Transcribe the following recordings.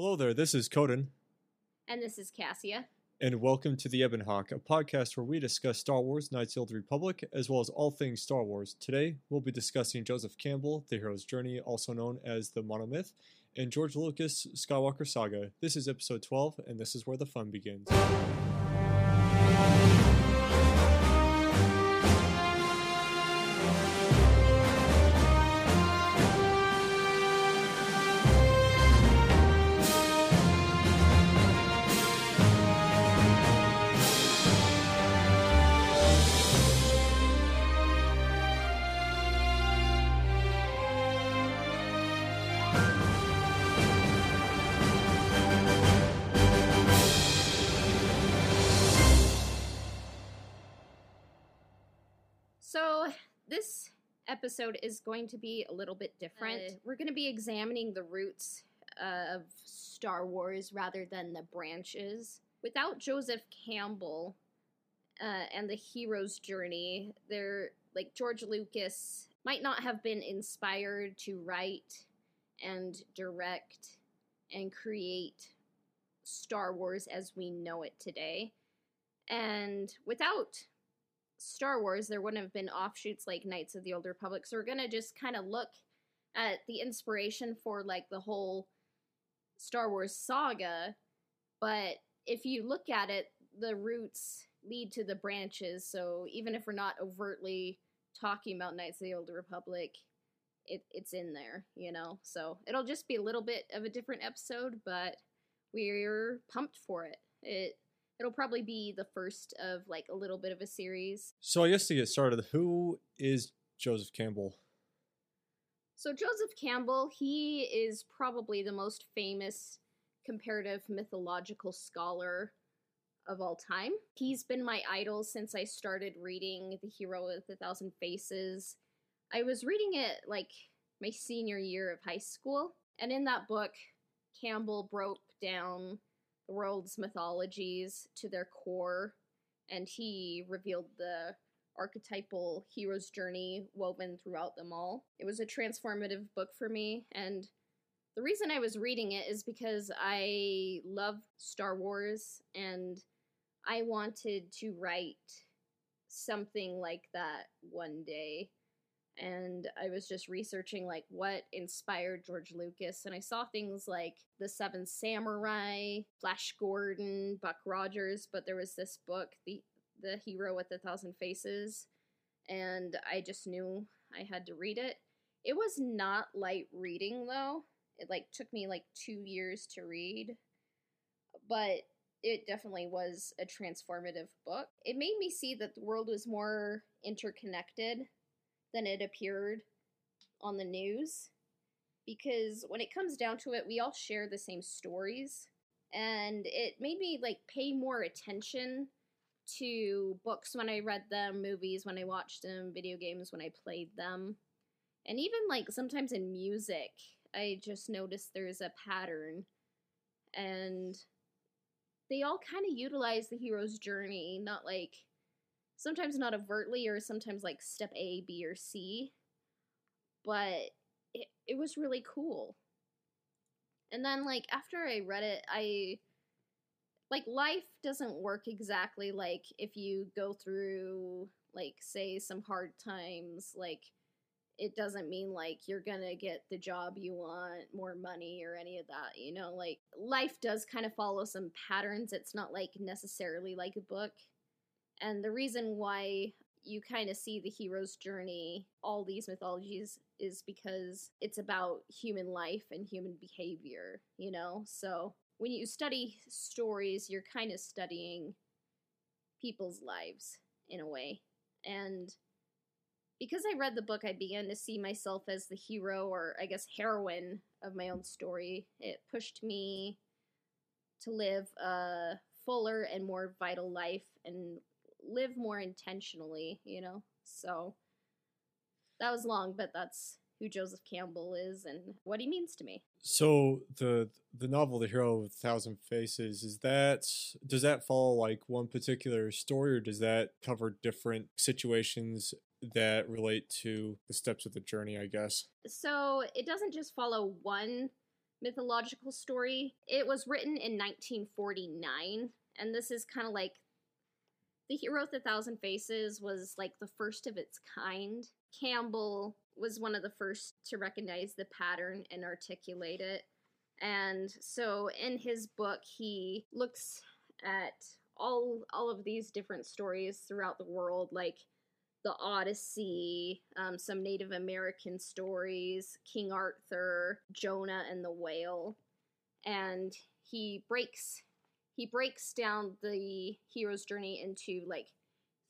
Hello there, this is Coden, And this is Cassia. and welcome to the Ebon Hawk, a podcast where we discuss Star Wars Knights of the Republic, as well as all things Star Wars. Today, we'll be discussing Joseph Campbell, The Hero's Journey, also known as the Monomyth, and George Lucas' Skywalker Saga. This is episode 12, and this is where the fun begins. Episode is going to be a little bit different. Uh, We're going to be examining the roots of Star Wars rather than the branches. Without Joseph Campbell uh, and the hero's journey, there, like George Lucas, might not have been inspired to write and direct and create Star Wars as we know it today. And without Star Wars, there wouldn't have been offshoots like Knights of the Old Republic. So we're gonna just kind of look at the inspiration for like the whole Star Wars saga. But if you look at it, the roots lead to the branches. So even if we're not overtly talking about Knights of the Old Republic, it, it's in there, you know. So it'll just be a little bit of a different episode, but we're pumped for it. It it'll probably be the first of like a little bit of a series. So, I guess to get started, who is Joseph Campbell? So Joseph Campbell, he is probably the most famous comparative mythological scholar of all time. He's been my idol since I started reading The Hero with a Thousand Faces. I was reading it like my senior year of high school, and in that book, Campbell broke down world's mythologies to their core, and he revealed the archetypal hero's journey woven throughout them all. It was a transformative book for me, and the reason I was reading it is because I love Star Wars and I wanted to write something like that one day. And I was just researching like what inspired George Lucas, and I saw things like The Seven Samurai, Flash Gordon, Buck Rogers, but there was this book, the the hero with a thousand faces and i just knew i had to read it. It was not light reading though. It like took me like two years to read but it definitely was a transformative book. It made me see that the world was more interconnected than it appeared on the news because when it comes down to it we all share the same stories and it made me like pay more attention to books when I read them, movies when I watched them, video games when I played them. And even like sometimes in music, I just noticed there's a pattern. And they all kind of utilize the hero's journey, not like sometimes not overtly or sometimes like step A, B, or C. But it, it was really cool. And then like after I read it, I like life doesn't work exactly like if you go through like say some hard times like it doesn't mean like you're gonna get the job you want more money or any of that you know like life does kind of follow some patterns it's not like necessarily like a book and the reason why you kind of see the hero's journey all these mythologies is because it's about human life and human behavior you know so when you study stories, you're kind of studying people's lives in a way. And because I read the book, I began to see myself as the hero or, I guess, heroine of my own story. It pushed me to live a fuller and more vital life and live more intentionally, you know? So that was long, but that's who Joseph Campbell is and what he means to me. So the the novel The Hero with a Thousand Faces is that does that follow like one particular story or does that cover different situations that relate to the steps of the journey, I guess? So it doesn't just follow one mythological story. It was written in 1949, and this is kind of like The Hero with a Thousand Faces was like the first of its kind. Campbell was one of the first to recognize the pattern and articulate it. And so in his book, he looks at all all of these different stories throughout the world, like the Odyssey, um, some Native American stories, King Arthur, Jonah and the whale, and he breaks he breaks down the hero's journey into like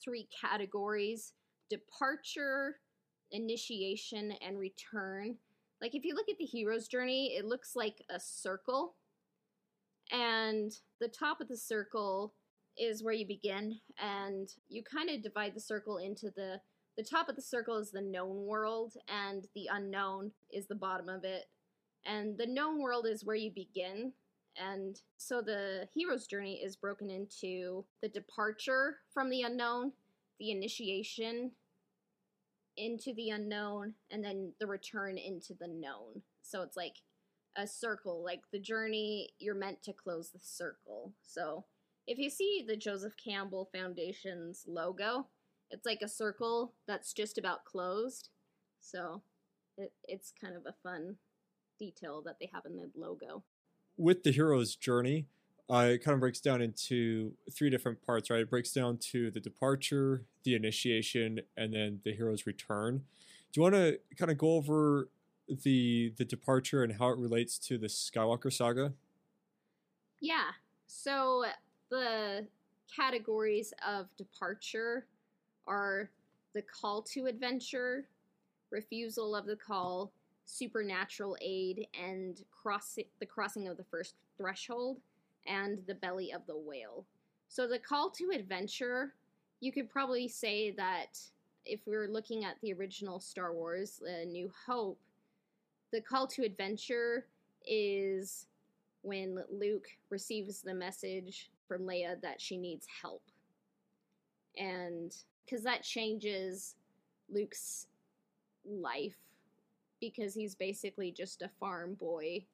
three categories: departure, initiation, and return. Like if you look at the hero's journey, it looks like a circle, and the top of the circle is where you begin and you kind of divide the circle into the the top of the circle is the known world and the unknown is the bottom of it. And the known world is where you begin and so the hero's journey is broken into the departure from the unknown the initiation into the unknown and then the return into the known so it's like a circle like the journey you're meant to close the circle so if you see the Joseph Campbell Foundation's logo, it's like a circle that's just about closed. So it, it's kind of a fun detail that they have in the logo. With the hero's journey, uh, it kind of breaks down into three different parts, right? It breaks down to the departure, the initiation, and then the hero's return. Do you want to kind of go over the the departure and how it relates to the Skywalker saga? Yeah. So the categories of departure are the call to adventure, refusal of the call, supernatural aid, and cross the crossing of the first threshold, and the belly of the whale. So the call to adventure, you could probably say that if we were looking at the original Star Wars, A New Hope, the call to adventure is when Luke receives the message from Leia that she needs help. And because that changes Luke's life because he's basically just a farm boy,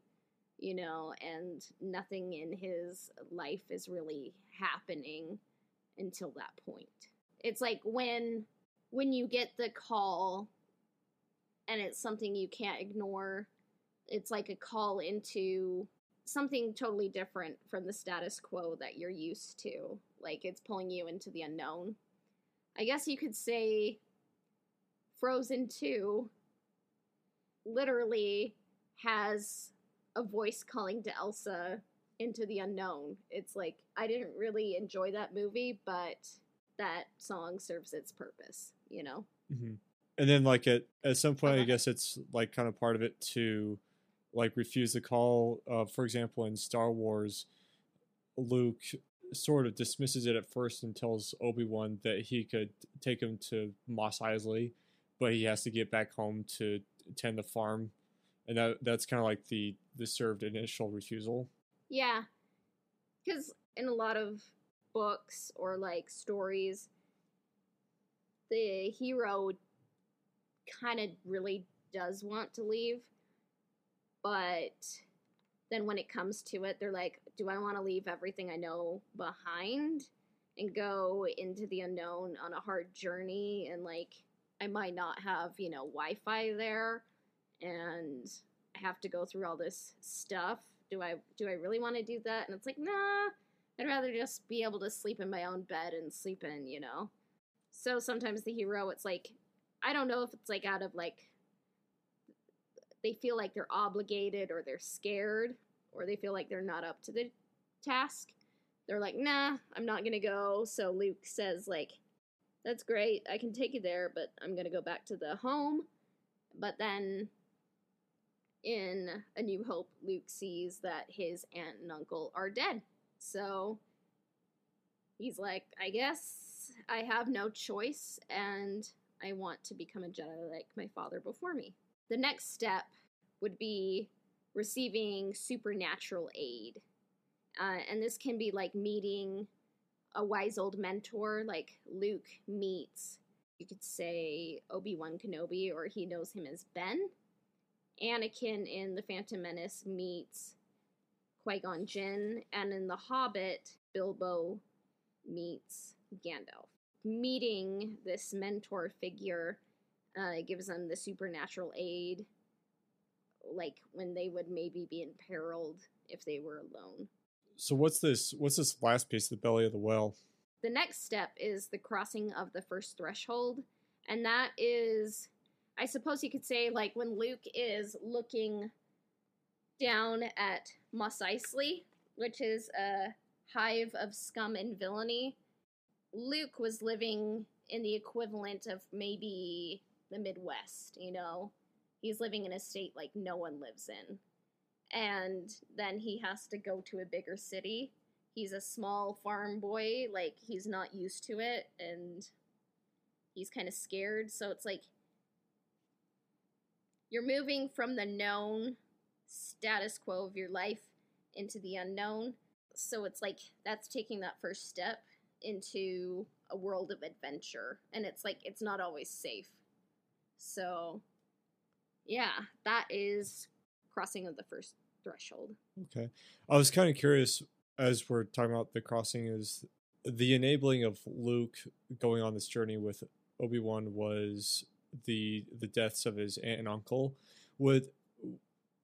you know, and nothing in his life is really happening until that point. It's like when when you get the call and it's something you can't ignore, it's like a call into something totally different from the status quo that you're used to. Like it's pulling you into the unknown. I guess you could say Frozen 2 literally has a voice calling to Elsa into the unknown. It's like I didn't really enjoy that movie, but that song serves its purpose, you know. Mm-hmm. And then, like at at some point, uh-huh. I guess it's like kind of part of it to like refuse the call. Uh, for example, in Star Wars, Luke sort of dismisses it at first and tells Obi Wan that he could take him to Mos Eisley, but he has to get back home to tend the farm, and that that's kind of like the the served initial refusal. Yeah, because in a lot of books or like stories, the hero kind of really does want to leave but then when it comes to it, they're like, do I want to leave everything I know behind and go into the unknown on a hard journey? And like, I might not have, you know, Wi Fi there and I have to go through all this stuff. Do I do I really want to do that? And it's like, nah, I'd rather just be able to sleep in my own bed and sleep in, you know. So sometimes the hero, it's like, I don't know if it's like out of like they feel like they're obligated or they're scared or they feel like they're not up to the task. They're like, nah, I'm not gonna go. So Luke says, like, that's great, I can take you there, but I'm gonna go back to the home. But then in A New Hope, Luke sees that his aunt and uncle are dead. So he's like, I guess I have no choice and I want to become a Jedi like my father before me. The next step would be receiving supernatural aid. Uh, and this can be like meeting a wise old mentor, like Luke meets, you could say, Obi Wan Kenobi, or he knows him as Ben. Anakin in The Phantom Menace meets Qui Gon Jinn, and in The Hobbit, Bilbo meets Gandalf. Meeting this mentor figure uh, gives them the supernatural aid, like when they would maybe be imperiled if they were alone. So what's this? What's this last piece? Of the belly of the whale. The next step is the crossing of the first threshold, and that is, I suppose you could say, like when Luke is looking down at Mos Eisley, which is a hive of scum and villainy. Luke was living in the equivalent of maybe the Midwest, you know? He's living in a state like no one lives in. And then he has to go to a bigger city. He's a small farm boy, like, he's not used to it, and he's kind of scared. So it's like you're moving from the known status quo of your life into the unknown. So it's like that's taking that first step into a world of adventure. And it's like it's not always safe. So yeah, that is crossing of the first threshold. Okay. I was kind of curious as we're talking about the crossing is the enabling of Luke going on this journey with Obi-Wan was the the deaths of his aunt and uncle. Would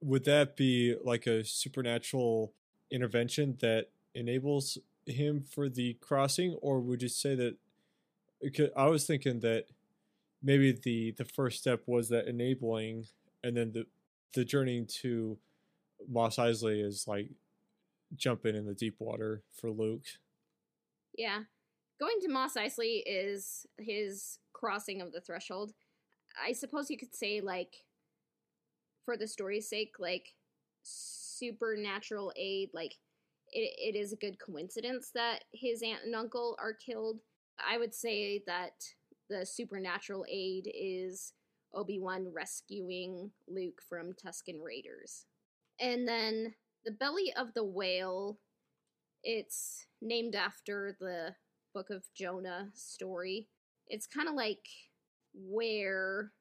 would that be like a supernatural intervention that enables him for the crossing or would you say that i was thinking that maybe the the first step was that enabling and then the the journey to Mos Eisley is like jumping in the deep water for Luke. Yeah. Going to Mos Eisley is his crossing of the threshold. I suppose you could say like for the story's sake, like supernatural aid, like it, it is a good coincidence that his aunt and uncle are killed. I would say that the supernatural aid is Obi Wan rescuing Luke from Tusken Raiders. And then the belly of the whale, it's named after the Book of Jonah story. It's kind of like where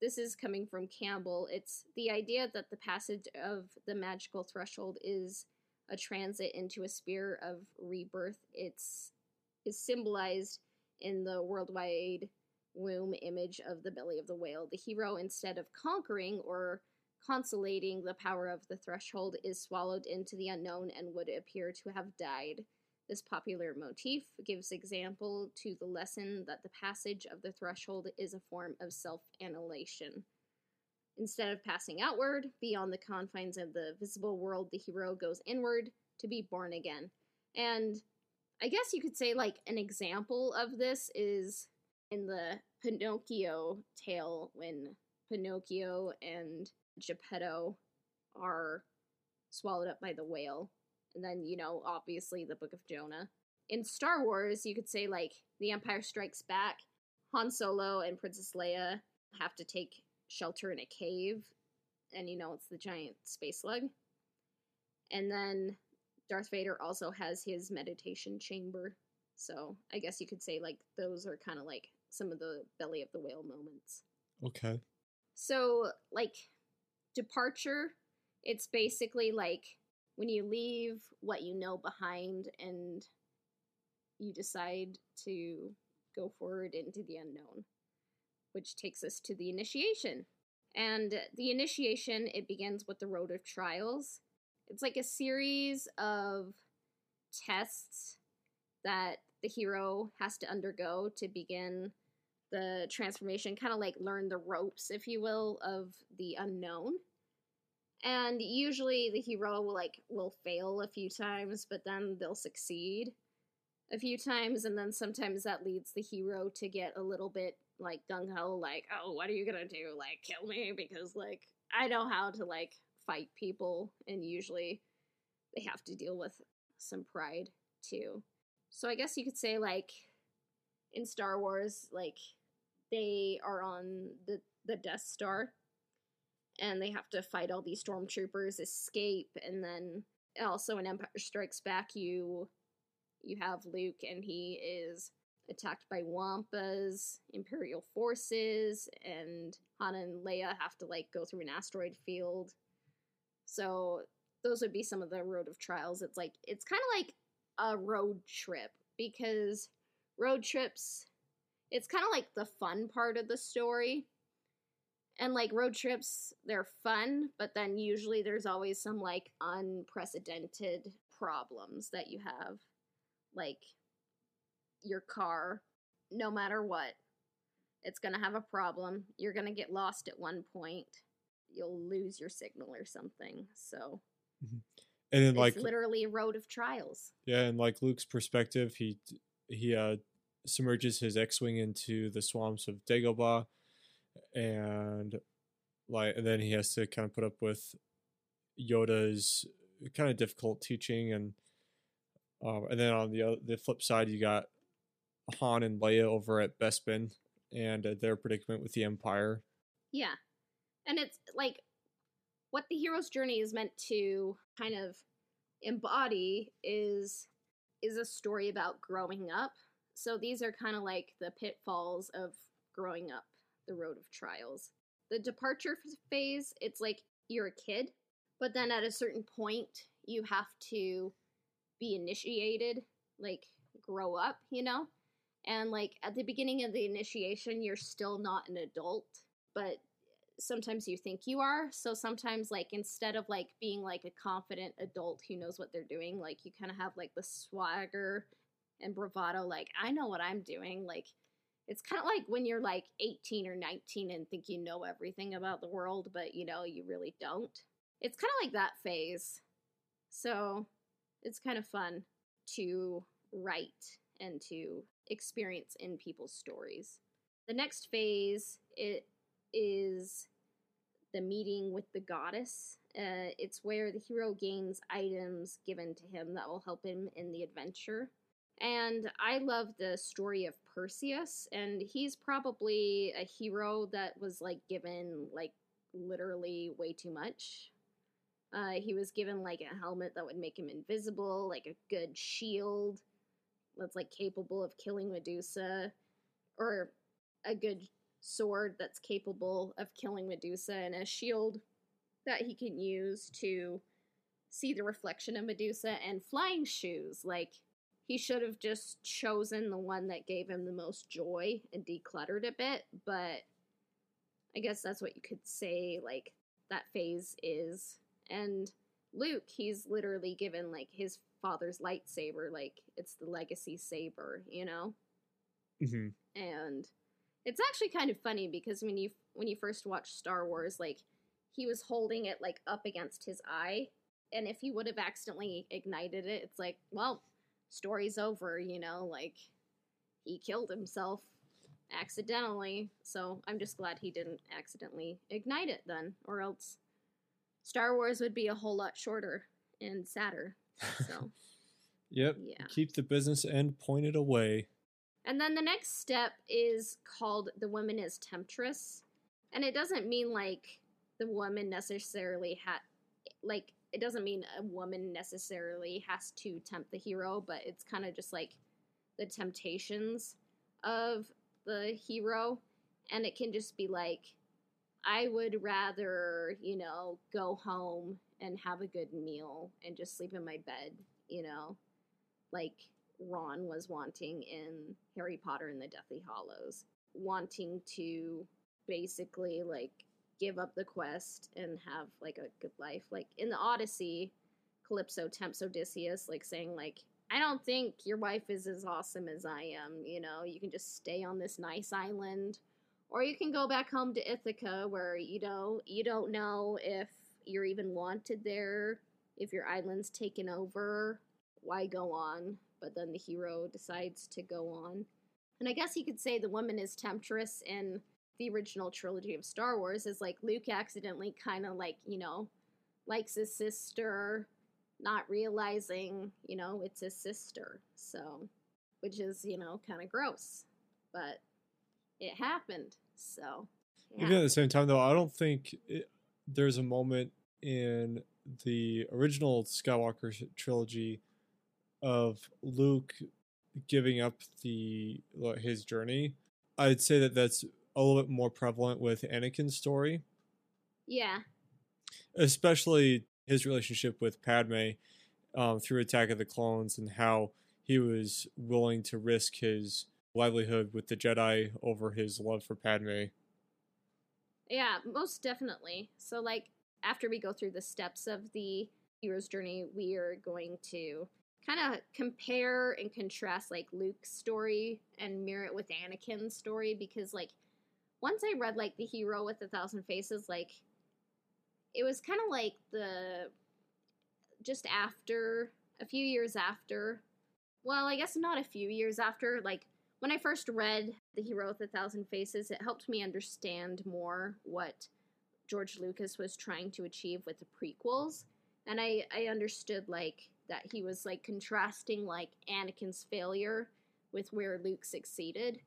this is coming from Campbell. It's the idea that the passage of the magical threshold is a transit into a sphere of rebirth. It's is symbolized in the worldwide womb image of the belly of the whale. The hero, instead of conquering or consolating the power of the threshold, is swallowed into the unknown and would appear to have died. This popular motif gives example to the lesson that the passage of the threshold is a form of self annihilation. Instead of passing outward, beyond the confines of the visible world, the hero goes inward to be born again. And I guess you could say, like, an example of this is in the Pinocchio tale when Pinocchio and Geppetto are swallowed up by the whale. And then you know obviously the book of jonah. In star wars you could say like the empire strikes back han solo and princess leia have to take shelter in a cave. And you know it's the giant space slug. And then darth vader also has his meditation chamber. So i guess you could say like those are kind of like some of the belly of the whale moments okay so like departure it's basically like when you leave what you know behind and you decide to go forward into the unknown, which takes us to the initiation. And the initiation, it begins with the Road of Trials. It's like a series of tests that the hero has to undergo to begin the transformation, kind of like learn the ropes, if you will, of the unknown. And usually the hero will like will fail a few times but then they'll succeed a few times and then sometimes that leads the hero to get a little bit like gung-ho like oh what are you gonna do? Like kill me? Because like i know how to like fight people and usually they have to deal with some pride too. So i guess you could say like in star wars like they are on the the death star and they have to fight all these stormtroopers, escape, and then also in Empire Strikes Back, you you have Luke, and he is attacked by Wampas, Imperial forces, and Han and Leia have to like go through an asteroid field. So those would be some of the road of trials. It's like it's kind of like a road trip because road trips it's kind of like the fun part of the story. And like road trips, they're fun, but then usually there's always some like unprecedented problems that you have. Like your car, no matter what, it's going to have a problem. You're going to get lost at one point. You'll lose your signal or something. So And then it's like literally a road of trials. yeah, and like Luke's perspective, he he uh submerges his X-wing into the swamps of Dagobah, and like and then he has to kind of put up with Yoda's kind of difficult teaching, and um, and then on the the flip side, you got Han and Leia over at Bespin and uh, their predicament with the Empire. Yeah. And it's like what the hero's journey is meant to kind of embody is is a story about growing up. So these are kind of like the pitfalls of growing up the road of trials. The departure phase, it's like you're a kid, but then at a certain point you have to be initiated, like grow up, you know? And like at the beginning of the initiation, you're still not an adult, but sometimes you think you are. So sometimes, like, instead of like being like a confident adult who knows what they're doing, like, you kind of have like the swagger and bravado, like, I know what I'm doing. Like, it's kind of like when you're like 18 or 19 and think you know everything about the world, but you know, you really don't. It's kind of like that phase. So it's kind of fun to write and to experience in people's stories. The next phase it is the meeting with the goddess. Uh, it's where the hero gains items given to him that will help him in the adventure. And I love the story of Perseus, and he's probably a hero that was like given like literally way too much. Uh, he was given like a helmet that would make him invisible, like a good shield that's like capable of killing Medusa, or a good sword that's capable of killing Medusa, and a shield that he can use to see the reflection of Medusa, and flying shoes. Like, he should have just chosen the one that gave him the most joy and decluttered a bit, but I guess that's what you could say, like, that phase is. And Luke, he's literally given, like, his father's lightsaber, like, it's the legacy saber, you know? hmm and it's actually kind of funny because when you when you first watch Star Wars, like he was holding it like up against his eye, and if he would have accidentally ignited it, it's like, well, story's over, you know, like he killed himself accidentally. So I'm just glad he didn't accidentally ignite it then, or else Star Wars would be a whole lot shorter and sadder. So Yep. yeah. Keep the business end pointed away. And then the next step is called the woman is temptress. And it doesn't mean like the woman necessarily had like it doesn't mean a woman necessarily has to tempt the hero, but it's kind of just like the temptations of the hero. And it can just be like I would rather, you know, go home and have a good meal and just sleep in my bed, you know, like Ron was wanting in Harry Potter and the Deathly Hallows, wanting to basically like give up the quest and have like a good life. Like in the Odyssey, Calypso tempts Odysseus, like saying like, I don't think your wife is as awesome as I am. You know, you can just stay on this nice island, or you can go back home to Ithaca, where you know you don't know if you're even wanted there, if your island's taken over. Why go on? But then the hero decides to go on. And I guess you could say the woman is temptress in the original trilogy of Star Wars is like Luke accidentally kind of like, you know, likes his sister, not realizing, you know, it's his sister. So, which is, you know, kind of gross. But it happened. So, Even at the same time, though, I don't think it, there's a moment in the original Skywalker trilogy of Luke giving up the his journey. I'd say that that's a little bit more prevalent with Anakin's story. Yeah. Especially his relationship with Padme um, through Attack of the Clones and how he was willing to risk his livelihood with the Jedi over his love for Padme. Yeah, most definitely. So, like, after we go through the steps of the hero's journey, we are going to kind of compare and contrast like Luke's story and mirror it with Anakin's story because like once I read like the hero with a thousand faces, like it was kind of like the just after a few years after. Well, I guess not a few years after. Like when I first read The Hero with a Thousand Faces, it helped me understand more what George Lucas was trying to achieve with the prequels. And I, I understood like that he was like contrasting like Anakin's failure with where Luke succeeded.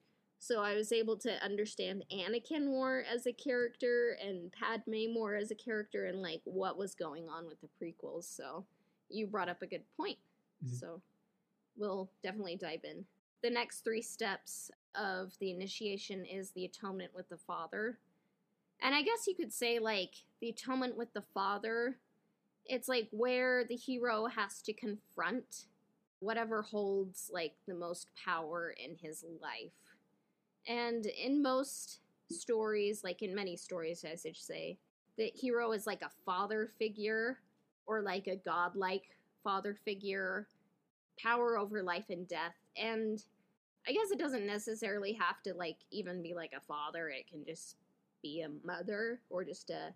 So I was able to understand Anakin more as a character and Padme more as a character and like what was going on with the prequels. So you brought up a good point. Mm-hmm. So we'll definitely dive in. The next three steps of the initiation is the atonement with the Father. And I guess you could say like the atonement with the Father, it's like where the hero has to confront whatever holds like the most power in his life and in most stories, like in many stories, as I should say, the hero is like a father figure or like a godlike father figure, power over life and death. And I guess it doesn't necessarily have to like even be like a father, it can just be a mother or just a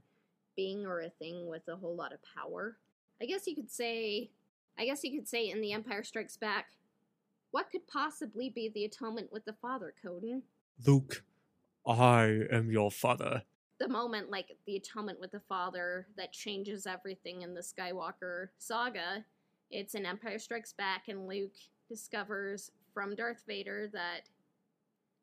being or a thing with a whole lot of power. I guess you could say I guess you could say in The Empire Strikes Back, what could possibly be the atonement with the father, Coden? Luke, I am your father. The moment, like the atonement with the father, that changes everything in the Skywalker saga. It's in Empire Strikes Back, and Luke discovers from Darth Vader that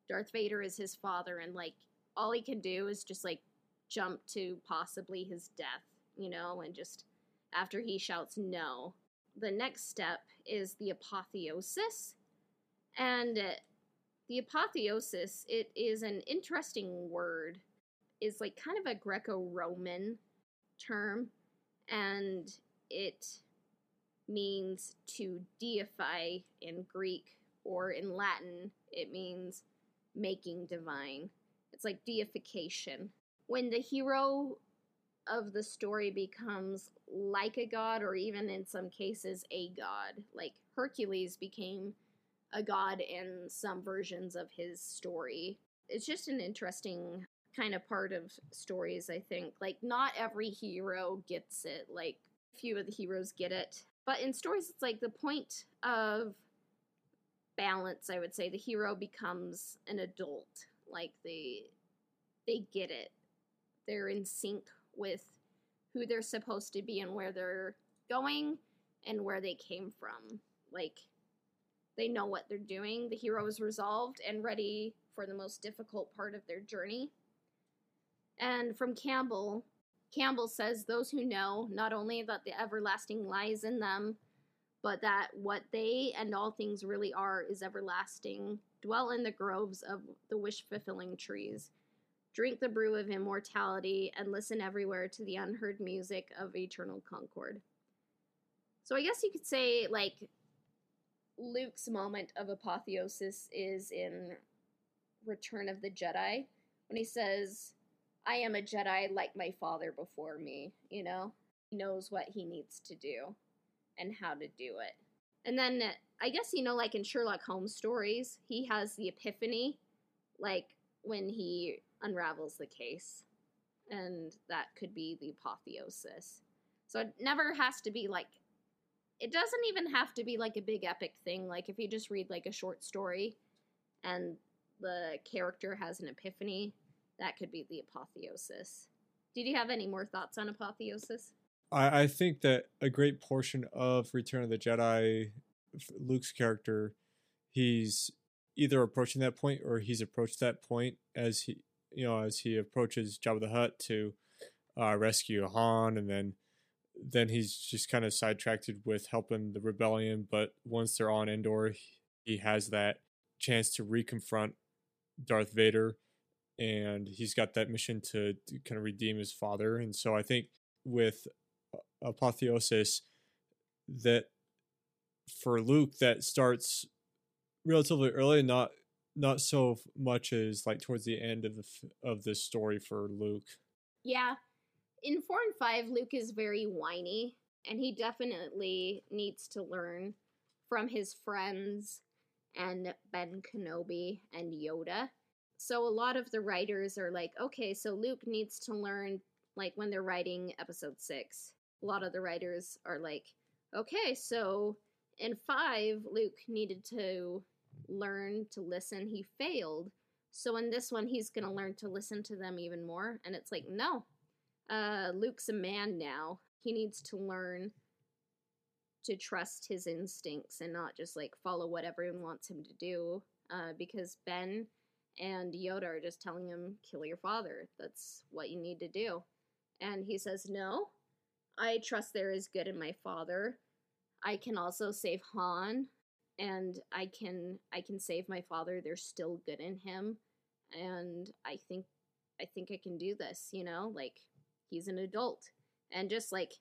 Darth Vader is his father, and like all he can do is just like jump to possibly his death, you know, and just after he shouts no. The next step is the apotheosis, and the apotheosis, it is an interesting word, is like kind of a Greco Roman term, and it means to deify in Greek, or in Latin, it means making divine. It's like deification. When the hero of the story becomes like a god, or even in some cases a god, like Hercules became a god in some versions of his story. It's just an interesting kind of part of stories, I think. Like, not every hero gets it, like, few of the heroes get it. But in stories, it's like the point of balance, I would say. The hero becomes an adult. Like, they, they get it. They're in sync with who they're supposed to be and where they're going and where they came from. Like, they know what they're doing. The hero is resolved and ready for the most difficult part of their journey. And from Campbell, Campbell says those who know not only that the everlasting lies in them, but that what they and all things really are is everlasting, dwell in the groves of the wish fulfilling trees, drink the brew of immortality, and listen everywhere to the unheard music of eternal concord. So I guess you could say, like, Luke's moment of apotheosis is in Return of the Jedi when he says, I am a Jedi like my father before me, you know? He knows what he needs to do and how to do it. And then I guess, you know, like in Sherlock Holmes stories, he has the epiphany, like when he unravels the case. And that could be the apotheosis. So it never has to be like it doesn't even have to be like a big epic thing. Like if you just read like a short story and the character has an epiphany, that could be the apotheosis. Did you have any more thoughts on apotheosis? I, I think that a great portion of Return of the Jedi, Luke's character, he's either approaching that point or he's approached that point as he, you know, as he approaches Jabba the Hutt to uh, rescue Han, and then then he's just kind of sidetracked with helping the rebellion. But once they're on Endor, he has that chance to reconfront Darth Vader and he's got that mission to, to kind of redeem his father. And so I think with Apotheosis, that for Luke, that starts relatively early, not not so much as like towards the end of the of this story for Luke. Yeah, in four and five, Luke is very whiny, and he definitely needs to learn from his friends and Ben Kenobi and Yoda. So a lot of the writers are like, okay, so Luke needs to learn, like when they're writing episode six, a lot of the writers are like, okay, so in five, Luke needed to learn to listen. He failed. So in this one, he's going to learn to listen to them even more. And it's like, no, uh, Luke's a man now. He needs to learn to trust his instincts and not just like follow what everyone wants him to do. Uh, because Ben and Yoda are just telling him, kill your father. That's what you need to do. And he says, no, I trust there is good in my father. I can also save Han and I can I can save my father. There's still good in him and I think I think I can do this, you know? Like he's an adult. And just like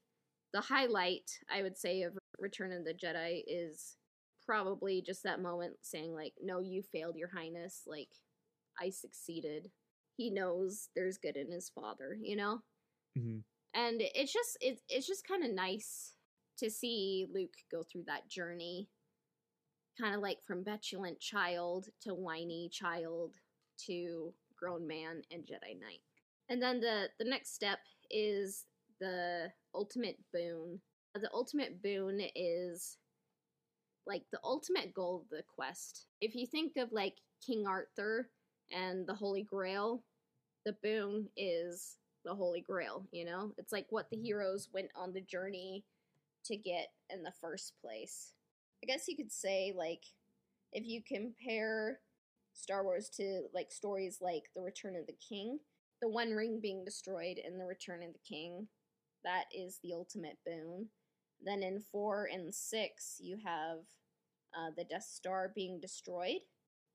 the highlight I would say of Return of the Jedi is probably just that moment saying like no you failed your highness like I succeeded. He knows there's good in his father, you know? Mm-hmm. And it's just it's it's just kind of nice to see Luke go through that journey. Kind of like from petulant child to whiny child to grown man and Jedi Knight. And then the the next step is the ultimate boon. Uh, the ultimate boon is like the ultimate goal of the quest. If you think of like King Arthur and the Holy Grail, the boon is the Holy Grail, you know? It's like what the heroes went on the journey to get in the first place. I guess you could say, like, if you compare Star Wars to, like, stories like The Return of the King, the One Ring being destroyed in The Return of the King, that is the ultimate boon. Then in 4 and 6, you have uh, the Death Star being destroyed.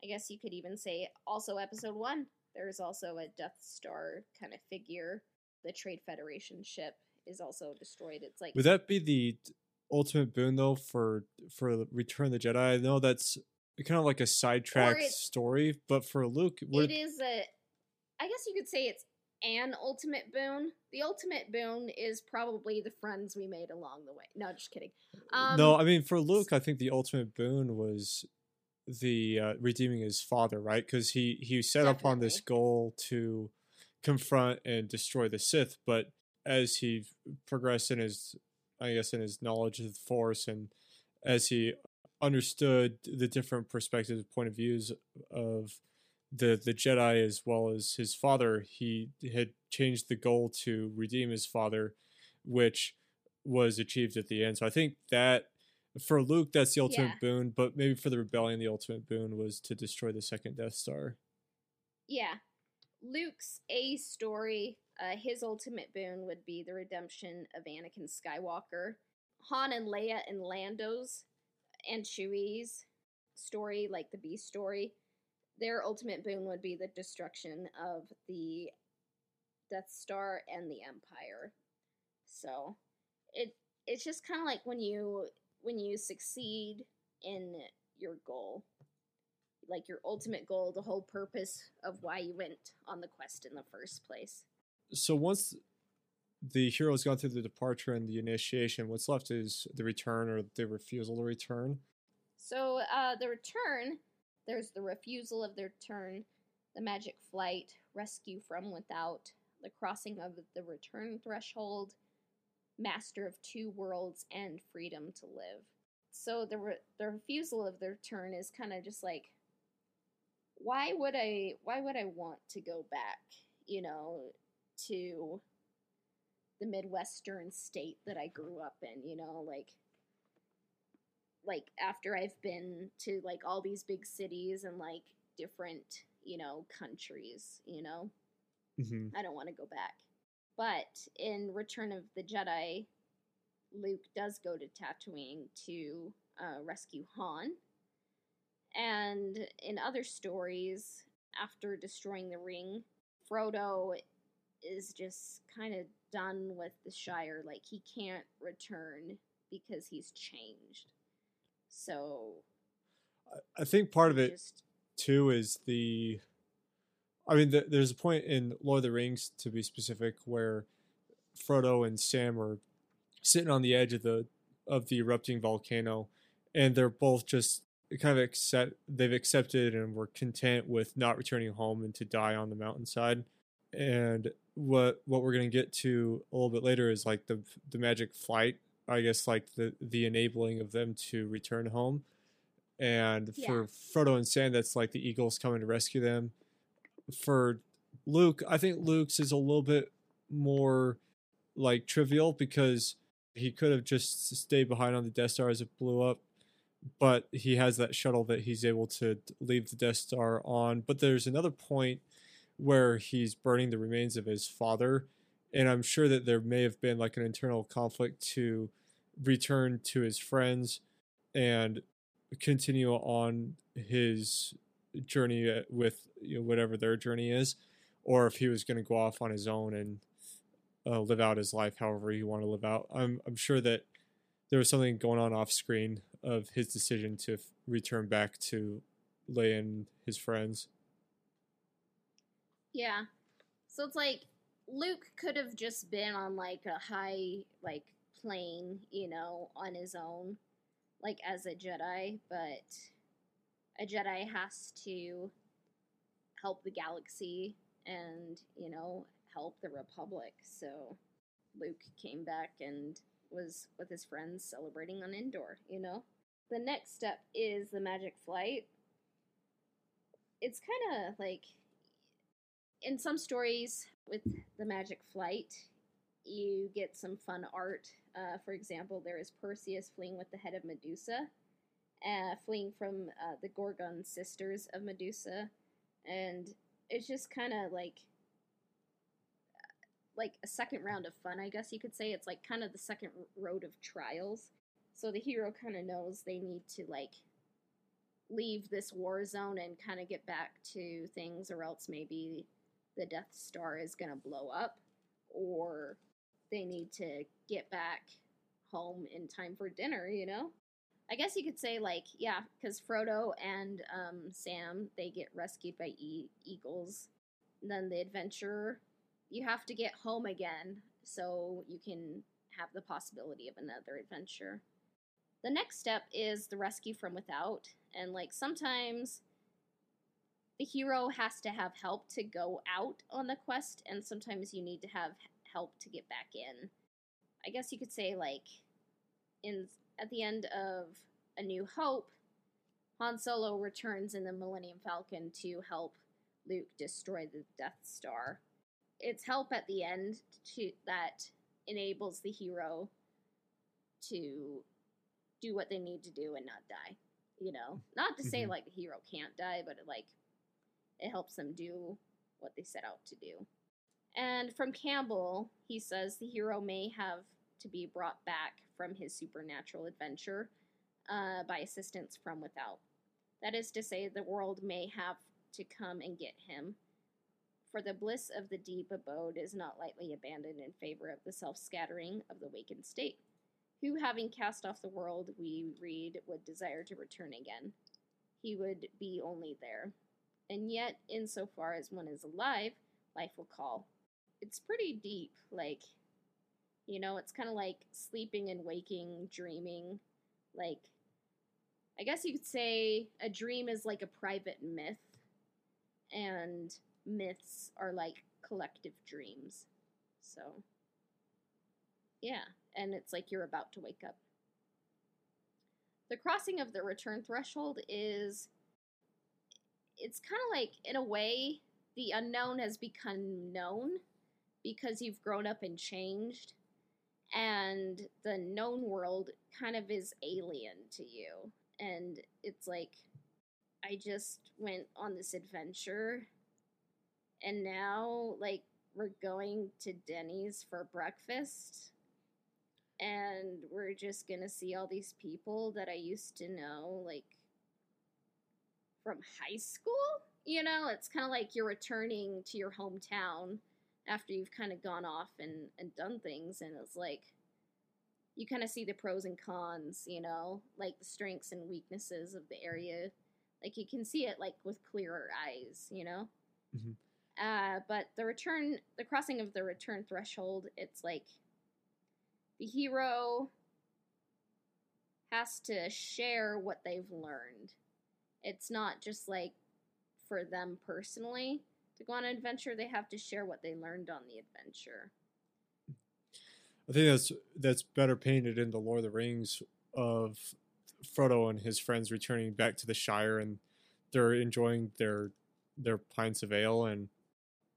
I guess you could even say also episode one. There's also a Death Star kind of figure. The Trade Federation ship is also destroyed. It's like would that be the ultimate boon though for for Return of the Jedi? I know that's kind of like a sidetrack story, but for Luke, it is a. I guess you could say it's an ultimate boon. The ultimate boon is probably the friends we made along the way. No, just kidding. Um, no, I mean for Luke, I think the ultimate boon was the uh, redeeming his father, right? Because he he set Definitely. up on this goal to confront and destroy the Sith, but as he progressed in his, I guess, in his knowledge of the Force, and as he understood the different perspectives, point of views of the the Jedi as well as his father, he had changed the goal to redeem his father, which was achieved at the end. So I think that for Luke, that's the ultimate yeah. boon, but maybe for the rebellion, the ultimate boon was to destroy the second Death Star. Yeah. Luke's A story, uh, his ultimate boon would be the redemption of Anakin Skywalker. Han and Leia and Lando's and Chewie's story, like the B story, their ultimate boon would be the destruction of the Death Star and the Empire. So it it's just kind of like when you when you succeed in your goal like your ultimate goal the whole purpose of why you went on the quest in the first place so once the hero's gone through the departure and the initiation what's left is the return or the refusal to return so uh, the return there's the refusal of their turn, the magic flight rescue from without the crossing of the return threshold master of two worlds and freedom to live. So the re- the refusal of their turn is kind of just like why would I why would I want to go back, you know, to the midwestern state that I grew up in, you know, like like after I've been to like all these big cities and like different, you know, countries, you know. Mm-hmm. I don't want to go back. But in Return of the Jedi, Luke does go to Tatooine to uh, rescue Han. And in other stories, after destroying the ring, Frodo is just kind of done with the Shire. Like, he can't return because he's changed. So. I think part of it, just, too, is the. I mean, the, there's a point in Lord of the Rings, to be specific, where Frodo and Sam are sitting on the edge of the of the erupting volcano, and they're both just kind of accept they've accepted and were content with not returning home and to die on the mountainside. And what what we're gonna get to a little bit later is like the the magic flight. I guess like the the enabling of them to return home. And for Yeah. Frodo and Sam, that's like the eagles coming to rescue them. For Luke, I think Luke's is a little bit more like trivial because he could have just stayed behind on the Death Star as it blew up, but he has that shuttle that he's able to leave the Death Star on. But there's another point where he's burning the remains of his father, and I'm sure that there may have been like an internal conflict to return to his friends and continue on his journey uh, with you know, whatever their journey is, or if he was going to go off on his own and uh, live out his life however he want to live out. I'm I'm sure that there was something going on off screen of his decision to f- return back to Leia and his friends. Yeah. So it's like Luke could have just been on like a high like plane, you know, on his own, like as a Jedi, but a Jedi has to help the galaxy and, you know, help the Republic. So Luke came back and was with his friends celebrating on Endor, you know? The next step is the magic flight. It's kind of like in some stories with the magic flight, you get some fun art. Uh, for example, there is Perseus fleeing with the head of Medusa, uh, fleeing from uh, the Gorgon sisters of Medusa, and it's just kind of like like a second round of fun, I guess you could say. It's like kind of the second road of trials. So the hero kind of knows they need to like leave this war zone and kind of get back to things, or else maybe the Death Star is going to blow up, or they need to get back home in time for dinner, you know? I guess you could say, like, yeah, because Frodo and um, Sam, they get rescued by e- eagles. And then the adventurer, you have to get home again so you can have the possibility of another adventure. The next step is the rescue from without. And, like, sometimes the hero has to have help to go out on the quest, and sometimes you need to have help to get back in. I guess you could say like in at the end of A New Hope, Han Solo returns in the Millennium Falcon to help Luke destroy the Death Star. It's help at the end to that enables the hero to do what they need to do and not die. You know, not to say Mhm. like the hero can't die, but it, like it helps them do what they set out to do. And from Campbell, he says the hero may have to be brought back from his supernatural adventure uh, by assistance from without. That is to say, the world may have to come and get him. For the bliss of the deep abode is not lightly abandoned in favor of the self scattering of the wakened state. Who, having cast off the world, we read, would desire to return again. He would be only there. And yet, insofar as one is alive, life will call. It's pretty deep, like, you know, it's kind of like sleeping and waking, dreaming. Like, I guess you could say a dream is like a private myth, and myths are like collective dreams. So, yeah, and it's like you're about to wake up. The crossing of the return threshold is it's kind of like in a way the unknown has become known because you've grown up and changed and the known world kind of is alien to you and it's like i just went on this adventure and now like we're going to denny's for breakfast and we're just gonna see all these people that i used to know like from high school. You know, it's kind of like you're returning to your hometown after you've kind of gone off and, and done things, and it's like you kind of see the pros and cons, you know, like the strengths and weaknesses of the area. Like you can see it like with clearer eyes, you know. Mhm. Uh, but the return, the crossing of the return threshold, it's like the hero has to share what they've learned. It's not just like for them personally to go on an adventure, they have to share what they learned on the adventure. I think that's that's better painted in the Lord of the Rings of Frodo and his friends returning back to the Shire and they're enjoying their their pints of ale and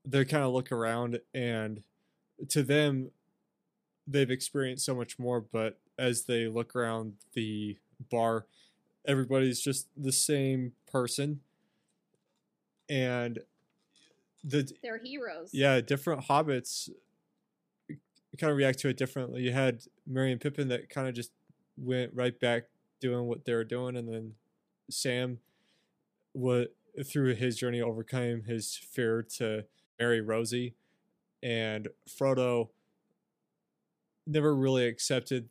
they kind of look around and to them they've experienced so much more but as they look around the bar everybody's just the same person and the They're heroes. yeah, different hobbits eh, kind of react to it differently. You had Merry and Pippin that kind of just went right back doing what they were doing, and then Sam, what through his journey overcame his fear to marry Rosie, and Frodo never really accepted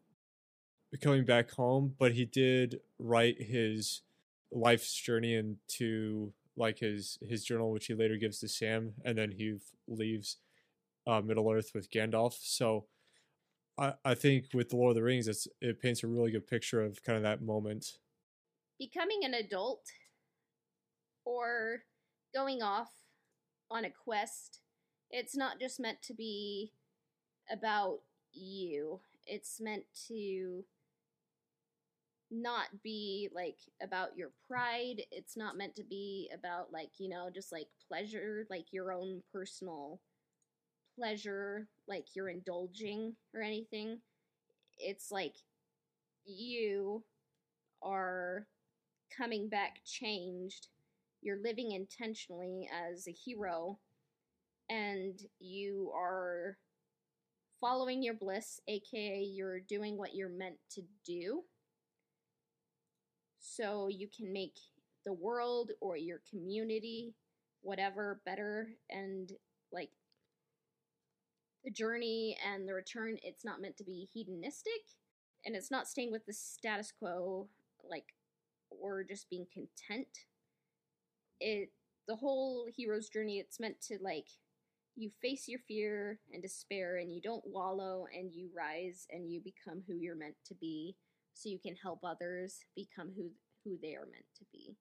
coming back home, but he did write his life's journey into like his his journal, which he later gives to Sam, and then he leaves uh, Middle Earth with Gandalf. So I I think with the Lord of the Rings, it's it paints a really good picture of kind of that moment. becoming an adult or going off on a quest, it's not just meant to be about you. It's meant to not be like about your pride. It's not meant to be about like, you know, just like pleasure, like your own personal pleasure, like you're indulging or anything. It's like you are coming back changed. You're living intentionally as a hero, and you are following your bliss, aka, you're doing what you're meant to do. So you can make the world or your community, whatever, better. And like the journey and the return, it's not meant to be hedonistic and it's not staying with the status quo like or just being content it the whole hero's journey it's meant to like you face your fear and despair and you don't wallow and you rise and you become who you're meant to be so you can help others become who who they are meant to be.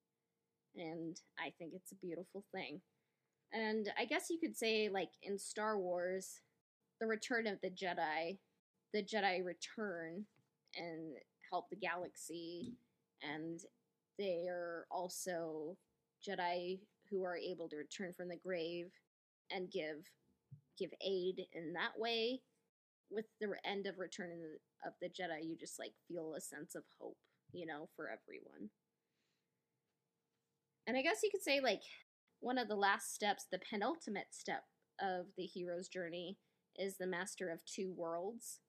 And i think it's a beautiful thing. And i guess you could say like in star wars the return of the jedi the jedi return and help the galaxy and they are also jedi who are able to return from the grave and give give aid in that way with the end of return of the, jedi you just like feel a sense of hope you know for everyone and i guess you could say like one of the last steps the penultimate step of the hero's journey is the master of two worlds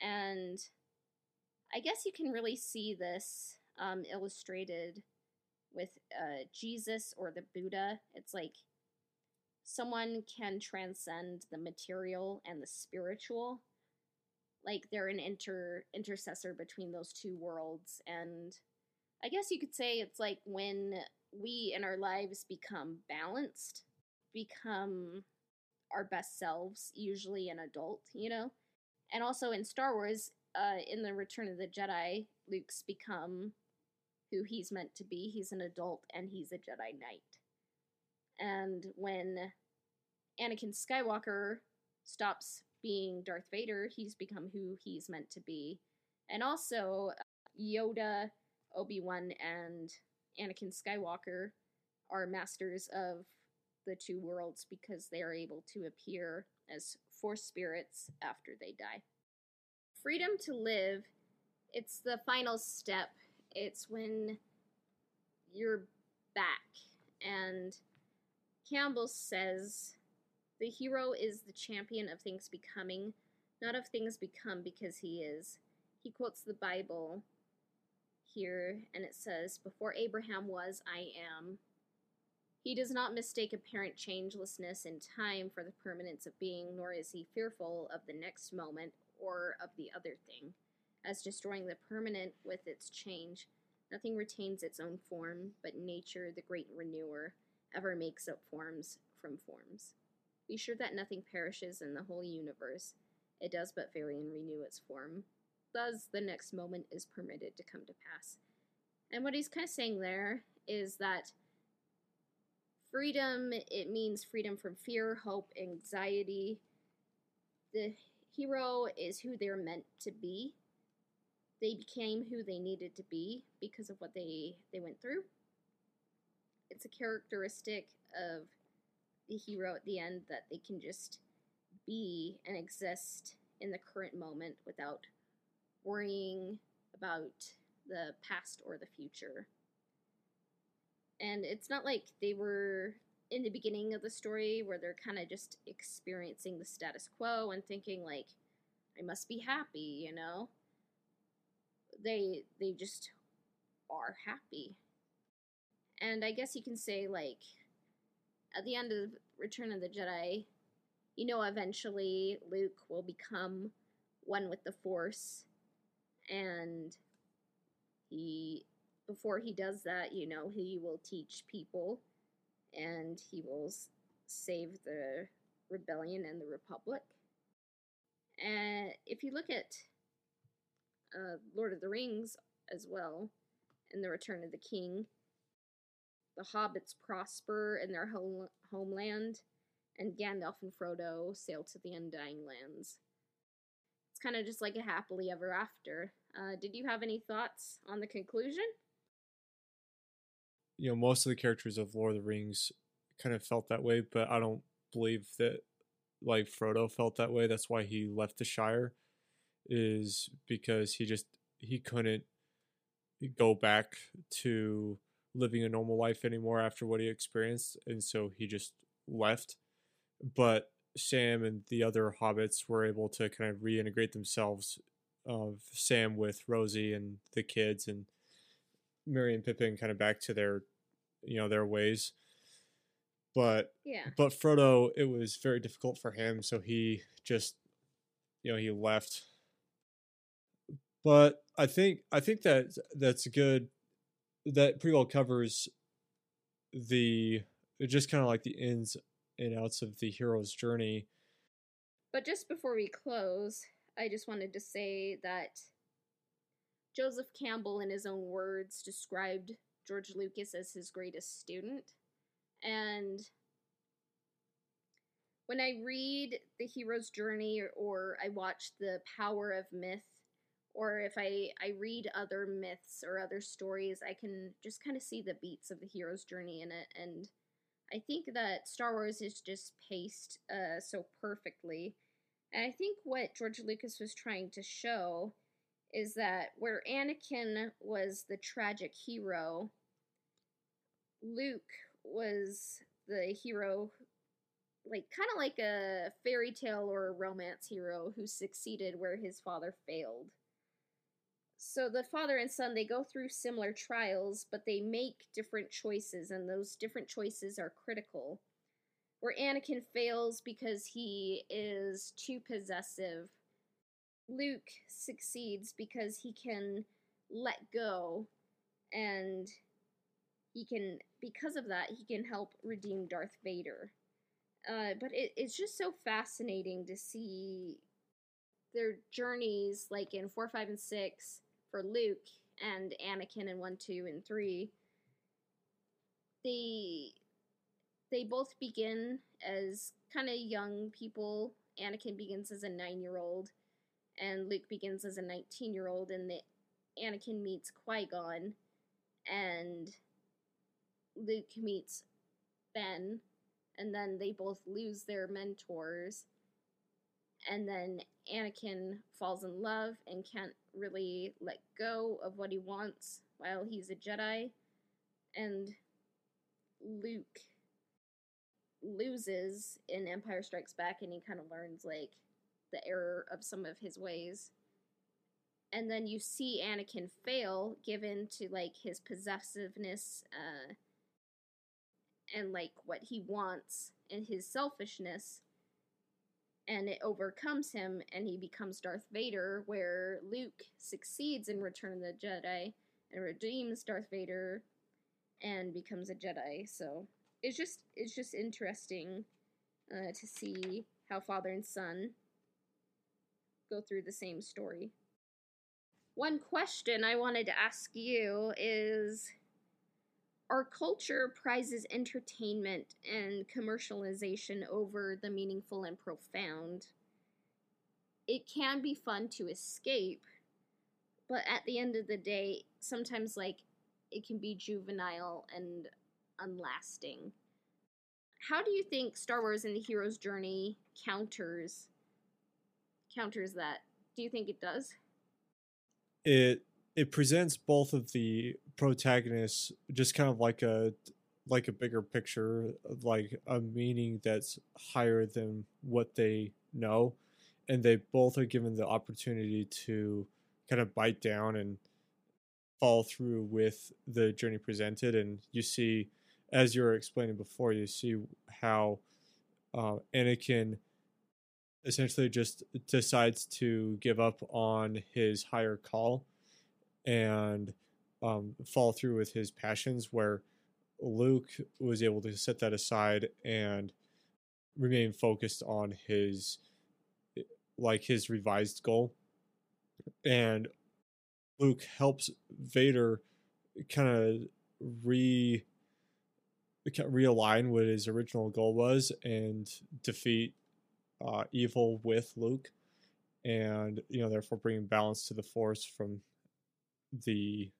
and I guess you can really see this um, illustrated with uh, Jesus or the Buddha. It's like someone can transcend the material and the spiritual. Like they're an inter intercessor between those two worlds, and I guess you could say it's like when we in our lives become balanced, become our best selves, usually an adult, you know. And also in Star Wars, uh, in the Return of the Jedi, Luke's become who he's meant to be. He's an adult and he's a Jedi Knight. And when Anakin Skywalker stops being Darth Vader, he's become who he's meant to be. And also, Yoda, Obi Wan, and Anakin Skywalker are masters of the two worlds because they are able to appear as force spirits after they die. Freedom to live it's the final step. It's when you're back. And campbell says the hero is the champion of things becoming not of things become because he is he quotes the bible here, and it says, Before Abraham was, I am. He does not mistake apparent changelessness in time for the permanence of being, nor is he fearful of the next moment or of the other thing, as destroying the permanent with its change. Nothing retains its own form, but nature, the great renewer, ever makes up forms from forms. Be sure that nothing perishes in the whole universe. It does but vary and renew its form. Thus, the next moment is permitted to come to pass. And what he's kind of saying there is that freedom, it means freedom from fear, hope, anxiety. The hero is who they're meant to be. They became who they needed to be because of what they, they went through. It's a characteristic of the hero at the end that they can just be and exist in the current moment without worrying about the past or the future. And it's not like they were in the beginning of the story where they're kind of just experiencing the status quo and thinking like I must be happy, you know? They they just are happy. And I guess you can say like at the end of the Return of the Jedi, you know eventually Luke will become one with the Force and he before he does that, you know, he will teach people and he will save the rebellion and the republic. And if you look at uh, Lord of the Rings as well, and the Return of the King, the hobbits prosper in their home- homeland, and Gandalf and Frodo sail to the Undying Lands. It's kind of just like a happily ever after. Uh, did you have any thoughts on the conclusion? You know, most of the characters of Lord of the Rings kind of felt that way, but I don't believe that like Frodo felt that way. That's why he left the Shire, is because he just he couldn't go back to living a normal life anymore after what he experienced, and so he just left. But Sam and the other hobbits were able to kind of reintegrate themselves of Sam with Rosie and the kids and Merry and Pippin kind of back to their you know their ways. But Yeah. but Frodo, it was very difficult for him, so he just you know he left. But I think I think that that's a good. That pretty well covers the just kind of like the ins and outs of the hero's journey. But just before we close, I just wanted to say that Joseph Campbell, in his own words, described George Lucas as his greatest student. And when I read The Hero's Journey or, I watch The Power of Myth, or if I, I read other myths or other stories, I can just kind of see the beats of the hero's journey in it. And I think that Star Wars is just paced uh, so perfectly. And I think what George Lucas was trying to show is that where Anakin was the tragic hero, Luke was the hero, like kind of like a fairy tale or a romance hero who succeeded where his father failed. So the father and son they go through similar trials, but they make different choices, and those different choices are critical. Where Anakin fails because he is too possessive, Luke succeeds because he can let go, and he can, because of that, he can help redeem Darth Vader. Uh, but it, it's just so fascinating to see their journeys, like in 4, 5, and 6 for Luke and Anakin in 1, 2, and 3. They they both begin as kind of young people. Anakin begins as a 9-year-old and Luke begins as a 19-year-old and the Anakin meets Qui-Gon and Luke meets Ben and then they both lose their mentors and then Anakin falls in love and can't really let go of what he wants while he's a Jedi. And Luke loses in Empire Strikes Back and he kind of learns like the error of some of his ways. and then you see Anakin fail given to like his possessiveness uh and like what he wants and his selfishness and it overcomes him and he becomes Darth Vader where Luke succeeds in Return of the Jedi and redeems Darth Vader and becomes a Jedi. So it's just it's just interesting uh, to see how father and son go through the same story. One question I wanted to ask you is our culture prizes entertainment and commercialization over the meaningful and profound. It can be fun to escape, but at the end of the day, sometimes like it can be juvenile and unlasting. How do you think Star Wars and the hero's journey counters counters that? Do you think it does? It it presents both of the protagonists just kind of like a like a bigger picture like a meaning that's higher than what they know. And they both are given the opportunity to kind of bite down and follow through with the journey presented. And you see as you were explaining before you see how uh, anakin essentially just decides to give up on his higher call. And um, follow through with his passions, where Luke was able to set that aside and remain focused on his like his revised goal. And Luke helps Vader kind of re realign what his original goal was and defeat uh, evil with Luke, and you know therefore bringing balance to the Force from the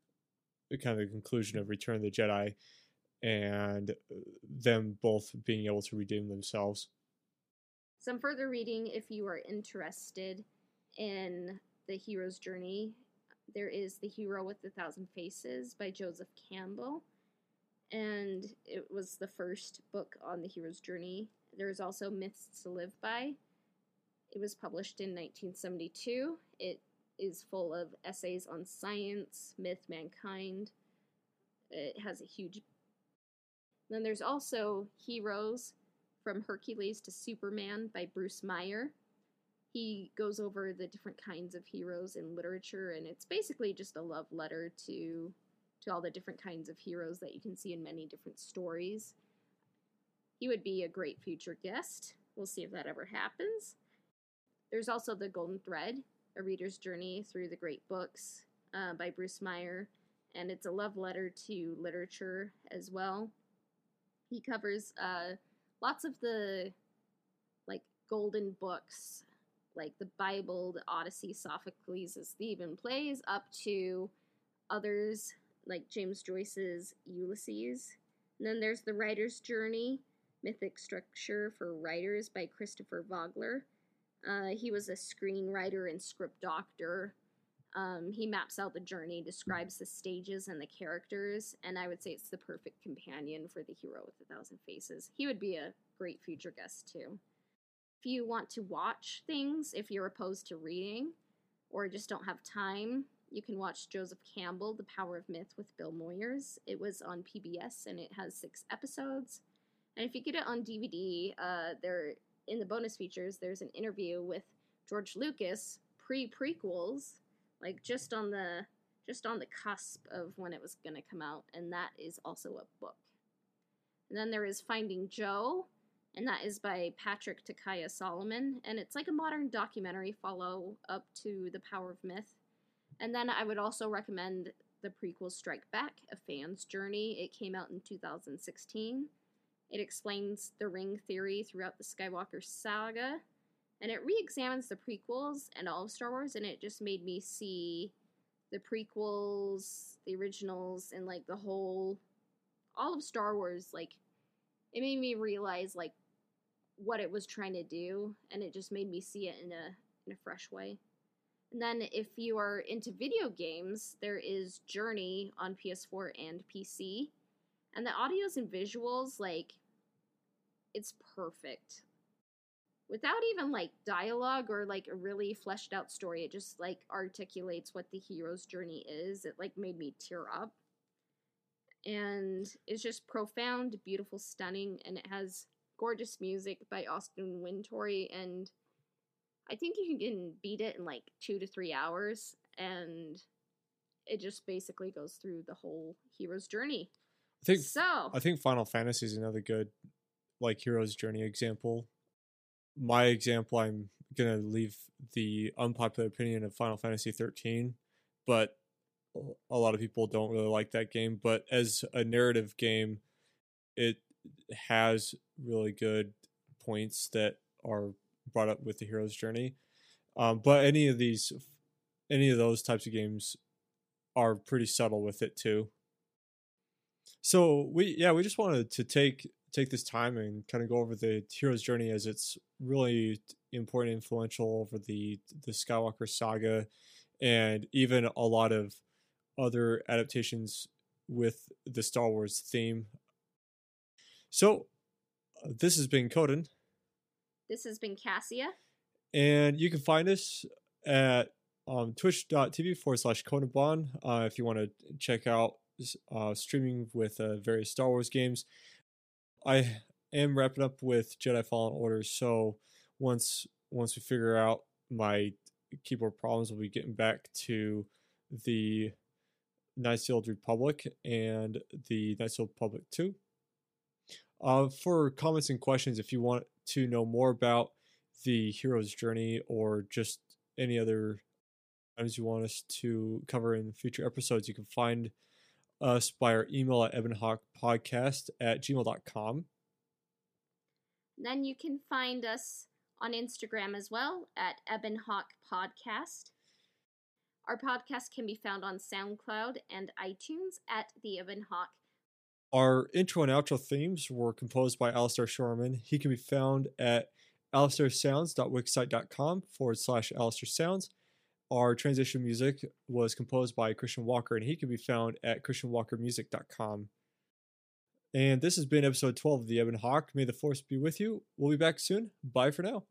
kind of the conclusion of Return of the Jedi and uh, them both being able to redeem themselves. Some further reading if you are interested in the hero's journey. There is The Hero with a Thousand Faces by Joseph Campbell, and it was the first book on the hero's journey. There's also Myths to Live By. It was published in 1972. It is full of essays on science, myth, mankind. It has a huge. Then there's also Heroes from Hercules to Superman by Bruce Meyer. He goes over the different kinds of heroes in literature, and it's basically just a love letter to to all the different kinds of heroes that you can see in many different stories. He would be a great future guest. We'll see if that ever happens. There's also The Golden Thread, a Reader's Journey Through the Great Books uh, by Bruce Meyer, and it's a love letter to literature as well. He covers uh, lots of the like golden books, like the Bible, the Odyssey, Sophocles' Theban plays, up to others like James Joyce's Ulysses. And then there's The Writer's Journey, Mythic Structure for Writers by Christopher Vogler. Uh, he was a screenwriter and script doctor. Um, he maps out the journey, describes the stages and the characters, and I would say it's the perfect companion for the hero with a thousand faces. He would be a great future guest too. If you want to watch things, if you're opposed to reading, or just don't have time, you can watch Joseph Campbell, The Power of Myth with Bill Moyers. It was on PBS and it has six episodes. And if you get it on DVD, uh, there in the bonus features, there's an interview with George Lucas pre prequels, like just on the just on the cusp of when it was going to come out, and that is also a book. And then there is Finding Joe, and that is by Patrick Takaya Solomon, and it's like a modern documentary follow up to The Power of Myth. And then I would also recommend the prequel Strike Back, A Fan's Journey. It came out in 2016. It explains the ring theory throughout the Skywalker saga, and it re examines the prequels and all of Star Wars, and it just made me see the prequels, the originals, and like the whole, all of Star Wars. Like, it made me realize like what it was trying to do, and it just made me see it in a in a fresh way. And then, if you are into video games, there is Journey on PS4 and PC. And the audios and visuals, like, it's perfect. without even like dialogue or like a really fleshed out story. It just like articulates what the hero's journey is. It like made me tear up. And it's just profound, beautiful, stunning, and it has gorgeous music by Austin Wintory. And I think you can beat it in like two to three hours. And it just basically goes through the whole hero's journey. I think so. I think Final Fantasy is another good like hero's journey example. My example, I'm gonna leave the unpopular opinion of Final Fantasy 13, but a lot of people don't really like that game. But as a narrative game, it has really good points that are brought up with the hero's journey. Um, but any of these, any of those types of games are pretty subtle with it too. So we yeah we just wanted to take take this time and kind of go over the hero's journey as it's really important influential over the the Skywalker saga and even a lot of other adaptations with the Star Wars theme. So uh, this has been Coden. This has been Cassia. And you can find us at um, twitch.tv forward slash Conan uh, if you want to check out uh, streaming with uh, various Star Wars games. I am wrapping up with Jedi Fallen Order, so once once we figure out my keyboard problems, we'll be getting back to the Knights of the Old Republic and the Knights of the Old Republic 2. Uh, for comments and questions, if you want to know more about the hero's journey or just any other items you want us to cover in future episodes, you can find us by our email at ebonhawkpodcast at gmail.com. Then you can find us on Instagram as well at Ebonhawk Podcast. Our podcast can be found on SoundCloud and iTunes at the Ebonhawk. Our intro and outro themes were composed by Alistair Shorman. He can be found at alistairsounds.wixsite.com forward slash Alistair Sounds. Our transition music was composed by Christian Walker, and he can be found at christianwalkermusic.com. And this has been episode 12 of the Ebon Hawk. May the force be with you. We'll be back soon. Bye for now.